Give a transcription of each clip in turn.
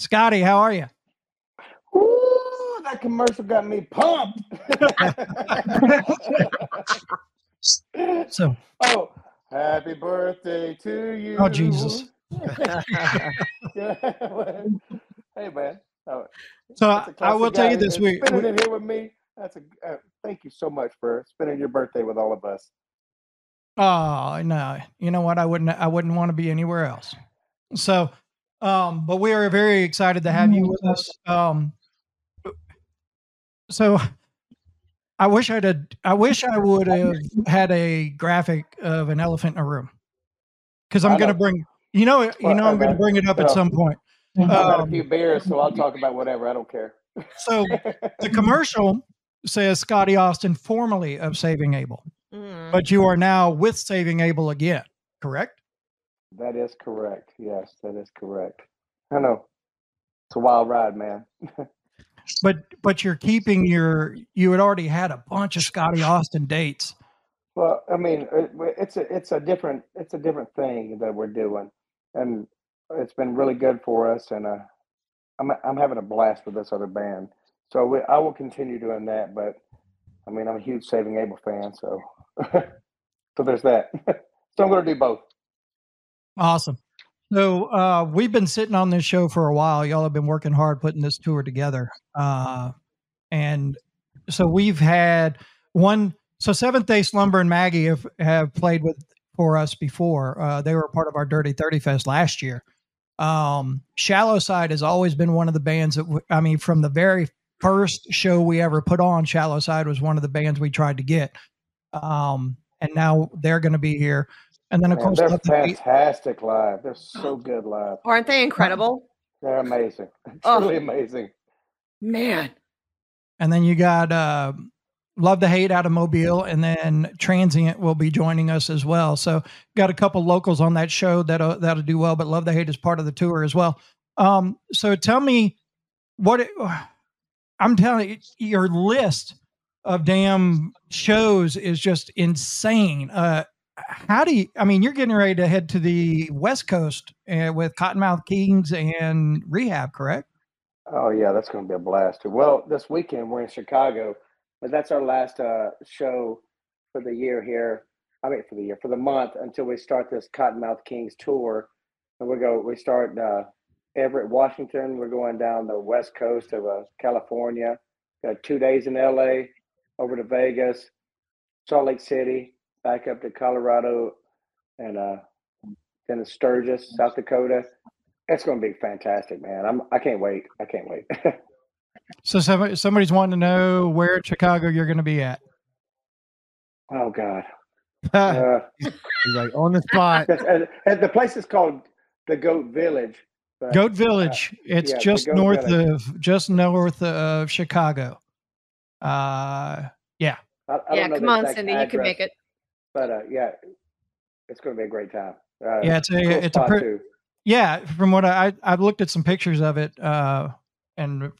Scotty, how are you? Ooh, that commercial got me pumped. So, oh, happy birthday to you. oh Jesus. Hey man. Oh, So I, will tell you this week. Spending it here with me. That's a uh, thank you so much for spending your birthday with all of us. Oh no, you know what? I wouldn't. I wouldn't want to be anywhere else. So, um, but we are very excited to have you with us. Um, so I wish I'd. Have, I wish I would have had a graphic of an elephant in a room because I'm going to bring. You know, you know, I'm going to bring it up at some point. I've had a Um, few beers, so I'll talk about whatever. I don't care. so the commercial says Scotty Austin, formerly of Saving Abel, Mm. but you are now with Saving Abel again, correct? That is correct. Yes, that is correct. I know. It's a wild ride, man. but but you're keeping your you had already had a bunch of Scotty Austin dates. Well, I mean, it, it's a it's a different it's a different thing that we're doing, and it's been really good for us. And uh, I'm I'm having a blast with this other band. So we, I will continue doing that. But I mean, I'm a huge Saving Abel fan, so so there's that. so I'm going to do both. Awesome. So uh, we've been sitting on this show for a while. Y'all have been working hard putting this tour together, uh, and so we've had one. So Seventh Day Slumber and Maggie have have played with for us before. Uh, they were part of our Dirty Thirty Fest last year. Um, Shallow Side has always been one of the bands that w- I mean, from the very first show we ever put on, Shallow Side was one of the bands we tried to get. Um, and now they're going to be here. And then of Man, course, they're Love the fantastic live. They're so good live. Aren't they incredible? They're amazing. Oh. Truly amazing. Man. and then you got uh, Love the Hate out of Mobile, and then Transient will be joining us as well. So got a couple locals on that show that'll that'll do well. But Love the Hate is part of the tour as well. Um, so tell me what it, I'm telling you, your list of damn shows is just insane. Uh, how do you? I mean, you're getting ready to head to the West Coast uh, with Cottonmouth Kings and Rehab, correct? Oh yeah, that's going to be a blast. too. Well, this weekend we're in Chicago, but that's our last uh, show for the year here. I mean, for the year, for the month until we start this Cottonmouth Kings tour, and we go. We start uh, Everett, Washington. We're going down the west coast of uh, California. Got two days in L.A. Over to Vegas, Salt Lake City, back up to Colorado, and uh, then to Sturgis, South Dakota. It's going to be fantastic, man. I'm. I can't wait. I can't wait. So somebody, somebody's wanting to know where in Chicago you're going to be at. oh God. He's Uh, like on the spot. and, and the place is called the Goat Village. but, Goat Village. it's yeah, just north Village. of just north of Chicago. Uh, I, I yeah, come on, exact Cindy. You can make it. But uh, yeah, it's going to be a great time. Uh, yeah, it's a cool it's a too. yeah. From what I I've looked at some pictures of it, uh, and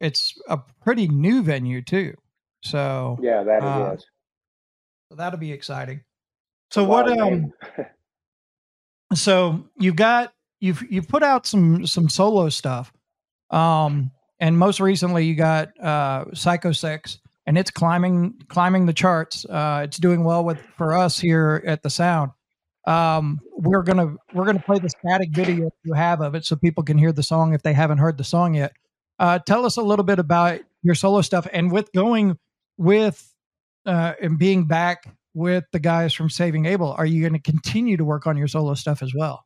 it's a pretty new venue too. So Yeah, that uh, it is. that'll be exciting. So what um so you've got you've you've put out some some solo stuff um and most recently you got uh psycho sex and it's climbing climbing the charts uh it's doing well with for us here at the sound um we're gonna we're gonna play the static video you have of it so people can hear the song if they haven't heard the song yet uh tell us a little bit about your solo stuff and with going with uh and being back with the guys from Saving Abel, are you going to continue to work on your solo stuff as well?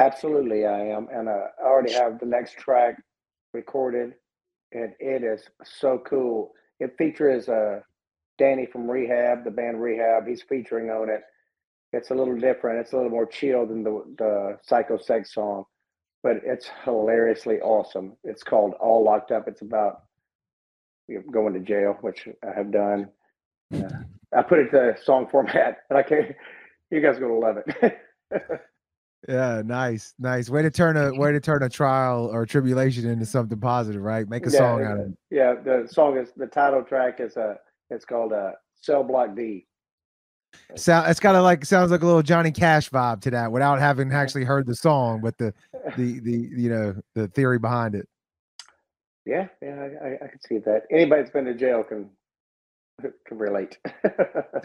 Absolutely, I am, and uh, I already have the next track recorded, and it is so cool. It features uh, Danny from Rehab, the band Rehab. He's featuring on it. It's a little different. It's a little more chill than the the Psycho Sex song, but it's hilariously awesome. It's called All Locked Up. It's about going to jail, which I have done. Uh, I put it to song format, but I can't. You guys are gonna love it. Yeah, nice, nice. Way to turn a way to turn a trial or tribulation into something positive, right? Make a Yeah, song out of it. Yeah, the song is the title track is a it's called uh Cell Block D. Sound it's kind of like sounds like a little Johnny Cash vibe to that without having actually heard the song, but the the the you know the theory behind it. Yeah, yeah, I, I, I can see that. Anybody that's been to jail can can relate.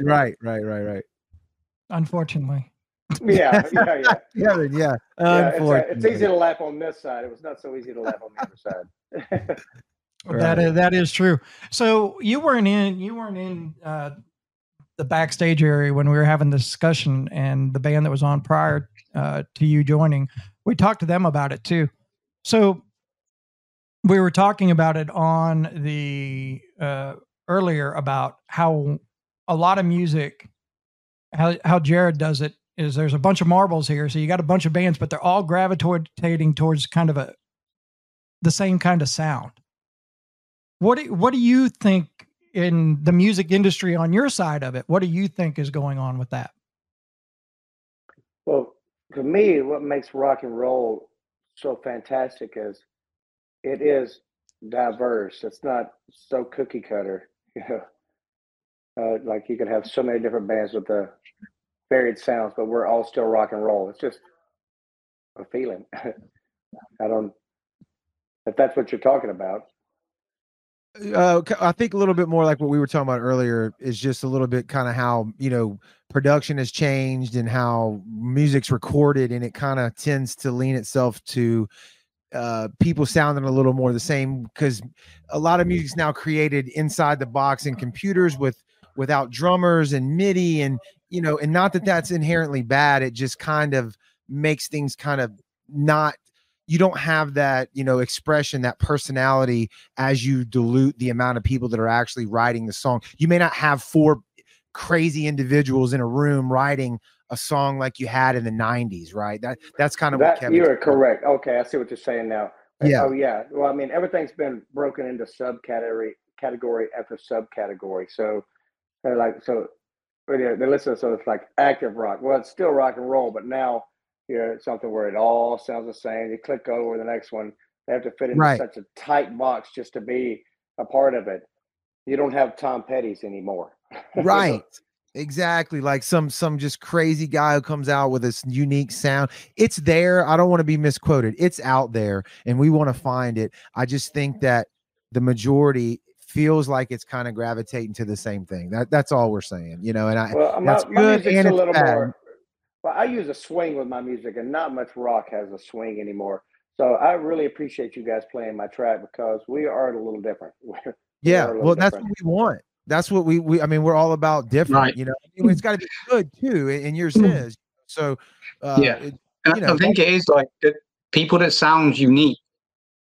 Right, right, right, right. Unfortunately. yeah, yeah, yeah. Yeah, yeah. yeah it's, uh, it's easy to laugh on this side. It was not so easy to laugh on the other side. That is that is true. So you weren't in you weren't in uh, the backstage area when we were having the discussion, and the band that was on prior uh, to you joining, we talked to them about it too. So we were talking about it on the uh, earlier about how a lot of music, how how Jared does it is there's a bunch of marbles here, so you got a bunch of bands, but they're all gravitating towards kind of a the same kind of sound. What do, what do you think in the music industry on your side of it? What do you think is going on with that? Well, to me, what makes rock and roll so fantastic is it is diverse. It's not so cookie cutter. You know, uh, like you could have so many different bands with the varied sounds, but we're all still rock and roll. It's just a feeling. I don't. If that's what you're talking about, uh, I think a little bit more like what we were talking about earlier is just a little bit kind of how you know production has changed and how music's recorded, and it kind of tends to lean itself to uh, people sounding a little more the same because a lot of music's now created inside the box in computers with without drummers and MIDI and you know, and not that mm-hmm. that's inherently bad. It just kind of makes things kind of not. You don't have that, you know, expression, that personality as you dilute the amount of people that are actually writing the song. You may not have four crazy individuals in a room writing a song like you had in the 90s, right? That that's kind of what that Kevin you are correct. Okay, I see what you're saying now. Eh, yeah. Oh yeah. Well, I mean, everything's been broken into subcategory category after subcategory. So, they're like, so they listen. So it's like active rock. Well, it's still rock and roll, but now you're at something where it all sounds the same. You click over the next one. They have to fit into Right. such a tight box just to be a part of it. You don't have Tom Petty's anymore. right exactly like some some just crazy guy who comes out with this unique sound it's there i don't want to be misquoted it's out there and we want to find it i just think that the majority feels like it's kind of gravitating to the same thing that that's all we're saying you know and i Well, that's my good music's and a little bad. more. Well, I use a swing with my music, and not much rock has a swing anymore. So I really appreciate you guys playing my track because we are a little different. We're- yeah little well that's what we want that's what we we i mean we're all about different Right. you know I mean, it's got to be good too and and yours is so uh Yeah. it- you I- know, I think it is like that people that sound unique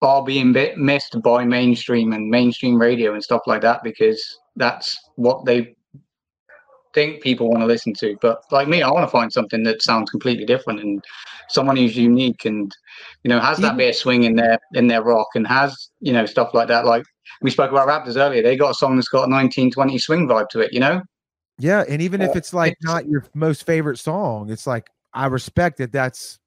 are being bit missed by mainstream and mainstream radio and stuff like that because that's what they think people want to listen to. But like me, I want to find something that sounds completely different and someone who's unique and you know has that bit of swing in their in their rock and has you know stuff like that. Like we spoke about Raptors earlier, they got a song that's got a 1920 swing vibe to it. You know, Yeah, and even if Uh, it's like it's- not your most favorite song, it's like I respect that. That's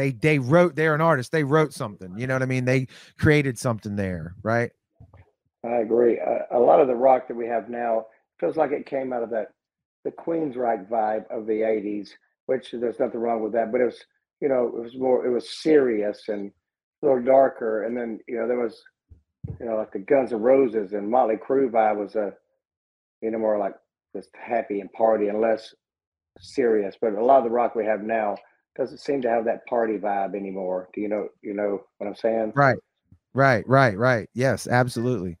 they they wrote. They're an artist. They wrote something. You know what I mean? They created something there, right? I agree. A lot of the rock that we have now feels like it came out of that the Queensryche vibe of the '80s, which there's nothing wrong with that. But it was, you know, it was more, it was serious and a little darker. And then, you know, there was, you know, like the Guns N' Roses and Motley Crue vibe was a, you know, more like just happy and party and less serious. But a lot of the rock we have now doesn't seem to have that party vibe anymore. Do you know, you know what I'm saying? Right, right, right, right. Yes, absolutely.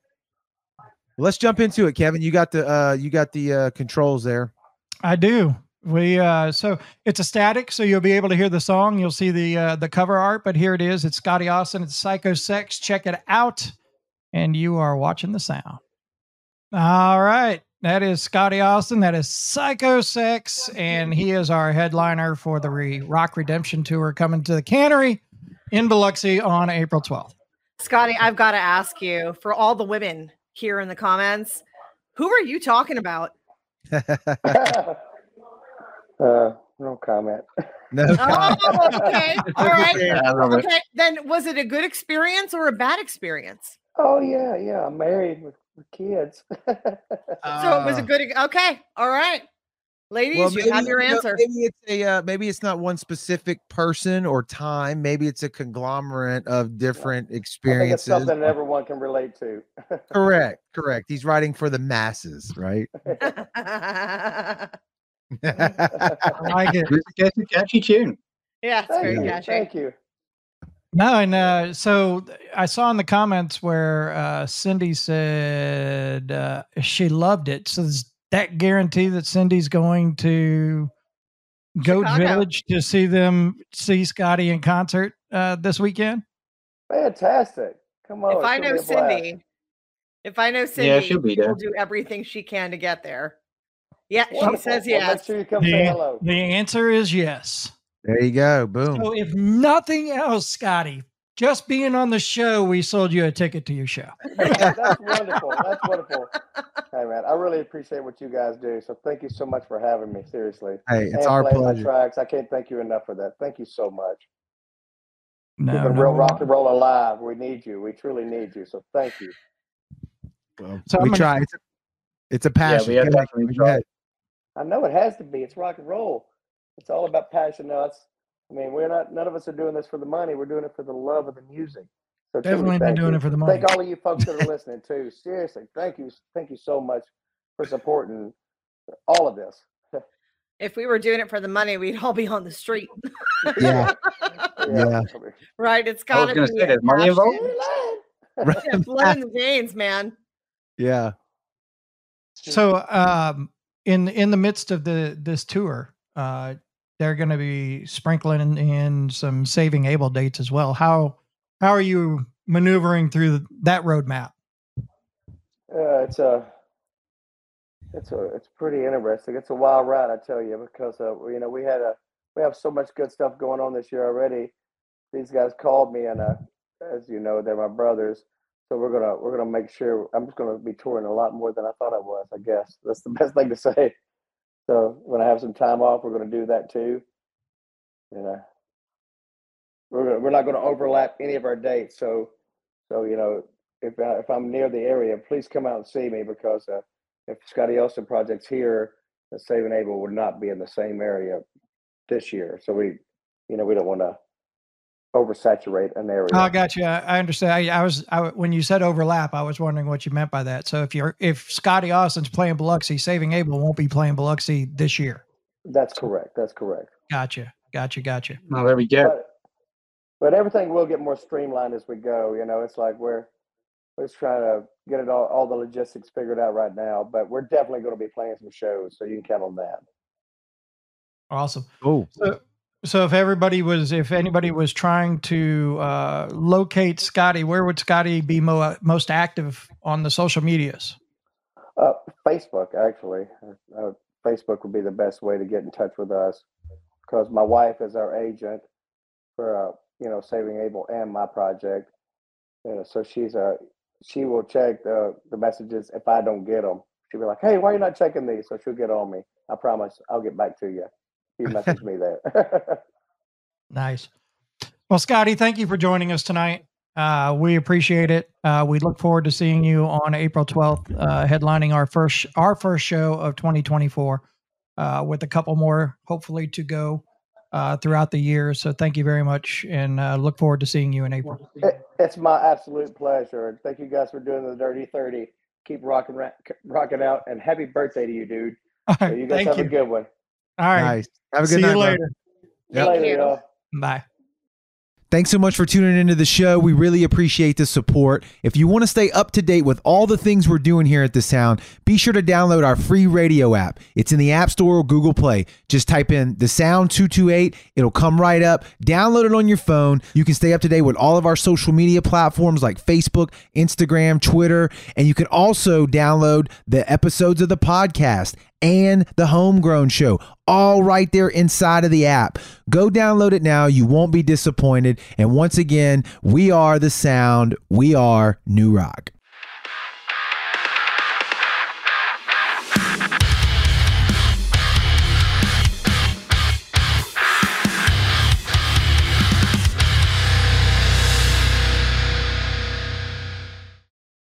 Let's jump into it, Kevin. You got the uh you got the uh controls there. I do. We uh so it's a static, so you'll be able to hear the song. You'll see the uh the cover art, but here it is. It's Scotty Austin. It's Psycho Sex. Check it out. And you are watching the sound. All right. That is Scotty Austin. That is Psycho Sex. And he is our headliner for the Re- Rock Redemption Tour coming to the cannery in Biloxi on April 12th. Scotty, I've got to ask you for all the women here in the comments, who are you talking about? uh, no comment. no, Oh, okay. All right. Yeah, I it. Okay. Then was it a good experience or a bad experience? Oh yeah, yeah. I'm married with, with kids. So it was a good. Okay. All right. Ladies, you have your know, answer. maybe it's a uh, maybe it's not one specific person or time. Maybe it's a conglomerate of different I think it's experiences. something everyone can relate to. Correct, correct. He's writing for the masses, right? I like it. It's a- it's a catchy tune. yeah, it's Thank very you. catchy. Thank you. No, and uh, so I saw in the comments where uh, Cindy said uh, she loved it. So is that guarantee that Cindy's going to Goat Chicago. Village to see them see Scotty in concert uh, this weekend? Fantastic. Come on. if I know gonna be a blast. Cindy, if I know Cindy, Yeah, she'll be there. She'll do everything she can to get there. Yeah, she Wonderful. says Well, yes. make sure you come say hello. the answer is yes. There you go. Boom. So if nothing else, Scotty, just being on the show, we sold you a ticket to your show. That's wonderful. That's wonderful. Hey man, I really appreciate what you guys do. So thank you so much for having me. Seriously. Hey, it's and our playing my pleasure. tracks. I can't thank you enough for that. Thank you so much. No, Keeping no. real rock and roll alive. We need you. We truly need you. So thank you. Well, So we gonna- try. It's a, it's a passion. we have Go ahead, definitely. I know it has to be. It's rock and roll. It's all about passion. Now it's I mean, we're not none of us are doing this for the money. We're doing it for the love of the music. So Definitely not doing you. it for the money. Thank all of you folks that are listening too. Seriously, thank you. Thank you so much for supporting all of this. If we were doing it for the money, we'd all be on the street, Yeah. Yeah. right? It's got to to be say, a there's money passion. involved. Yeah, blood in the veins, man. Yeah. So, um, in in the midst of the this tour, uh, they're going to be sprinkling in, some Saving Abel dates as well. How how are you maneuvering through that roadmap? Uh, it's a, it's a, it's pretty interesting. It's a wild ride, I tell you, because uh, you know we had a, we have so much good stuff going on this year already. These guys called me, and uh, as you know, they're my brothers. So we're gonna we're gonna make sure. I'm just gonna be touring a lot more than I thought I was. I guess that's the best thing to say. So when I have some time off, we're gonna do that too. You know, we're we're not gonna overlap any of our dates. So so you know, if I, if I'm near the area, please come out and see me because uh, if Scotty Austin project's here, the Saving Abel would not be in the same area this year. So we, you know, we don't want to oversaturate an area. Oh, I got you. I, I understand. I, I was I, when you said overlap, I was wondering what you meant by that. So if you're if Scotty Austin's playing Biloxi, Saving Abel won't be playing Biloxi this year. That's correct. That's correct. Gotcha. Gotcha. Gotcha. Oh, there we go. But, but everything will get more streamlined as we go. You know, it's like we're we're just trying to get it all all the logistics figured out right now. But we're definitely going to be playing some shows, so you can count on that. Awesome. Oh, So, so if everybody was, if anybody was trying to uh, locate Scotty, where would Scotty be mo- most active on the social medias? Uh, Facebook, actually. Uh, Facebook would be the best way to get in touch with us because my wife is our agent for, uh, you know, Saving Abel and my project. So she's a, she will check the, the messages if I don't get them. She'll be like, hey, why are you not checking these? So she'll get on me. I promise I'll get back to you. You message me there. Nice. Well, Scotty, thank you for joining us tonight. Uh, we appreciate it. Uh, we look forward to seeing you on April 12th, uh, headlining our first our first show of 2024, uh, with a couple more hopefully to go uh, throughout the year. So thank you very much, and uh, look forward to seeing you in April. It, it's my absolute pleasure. And thank you guys for doing the Dirty 30. Keep rocking, rocking out, and happy birthday to you, dude. All So you guys have you. a good one. All right, nice. Have a good see night. you later. Yep. Thank Later, you. Bye. Thanks so much for tuning into the show. We really appreciate the support. If you want to stay up to date with all the things we're doing here at The Sound, be sure to download our free radio app. It's in the App Store or Google Play. Just type in The Sound 228, it'll come right up. Download it on your phone. You can stay up to date with all of our social media platforms like Facebook, Instagram, Twitter, and you can also download the episodes of the podcast and the homegrown show all right there inside of the app. Go download it now. You won't be disappointed. And once again, we are the sound. We are New Rock.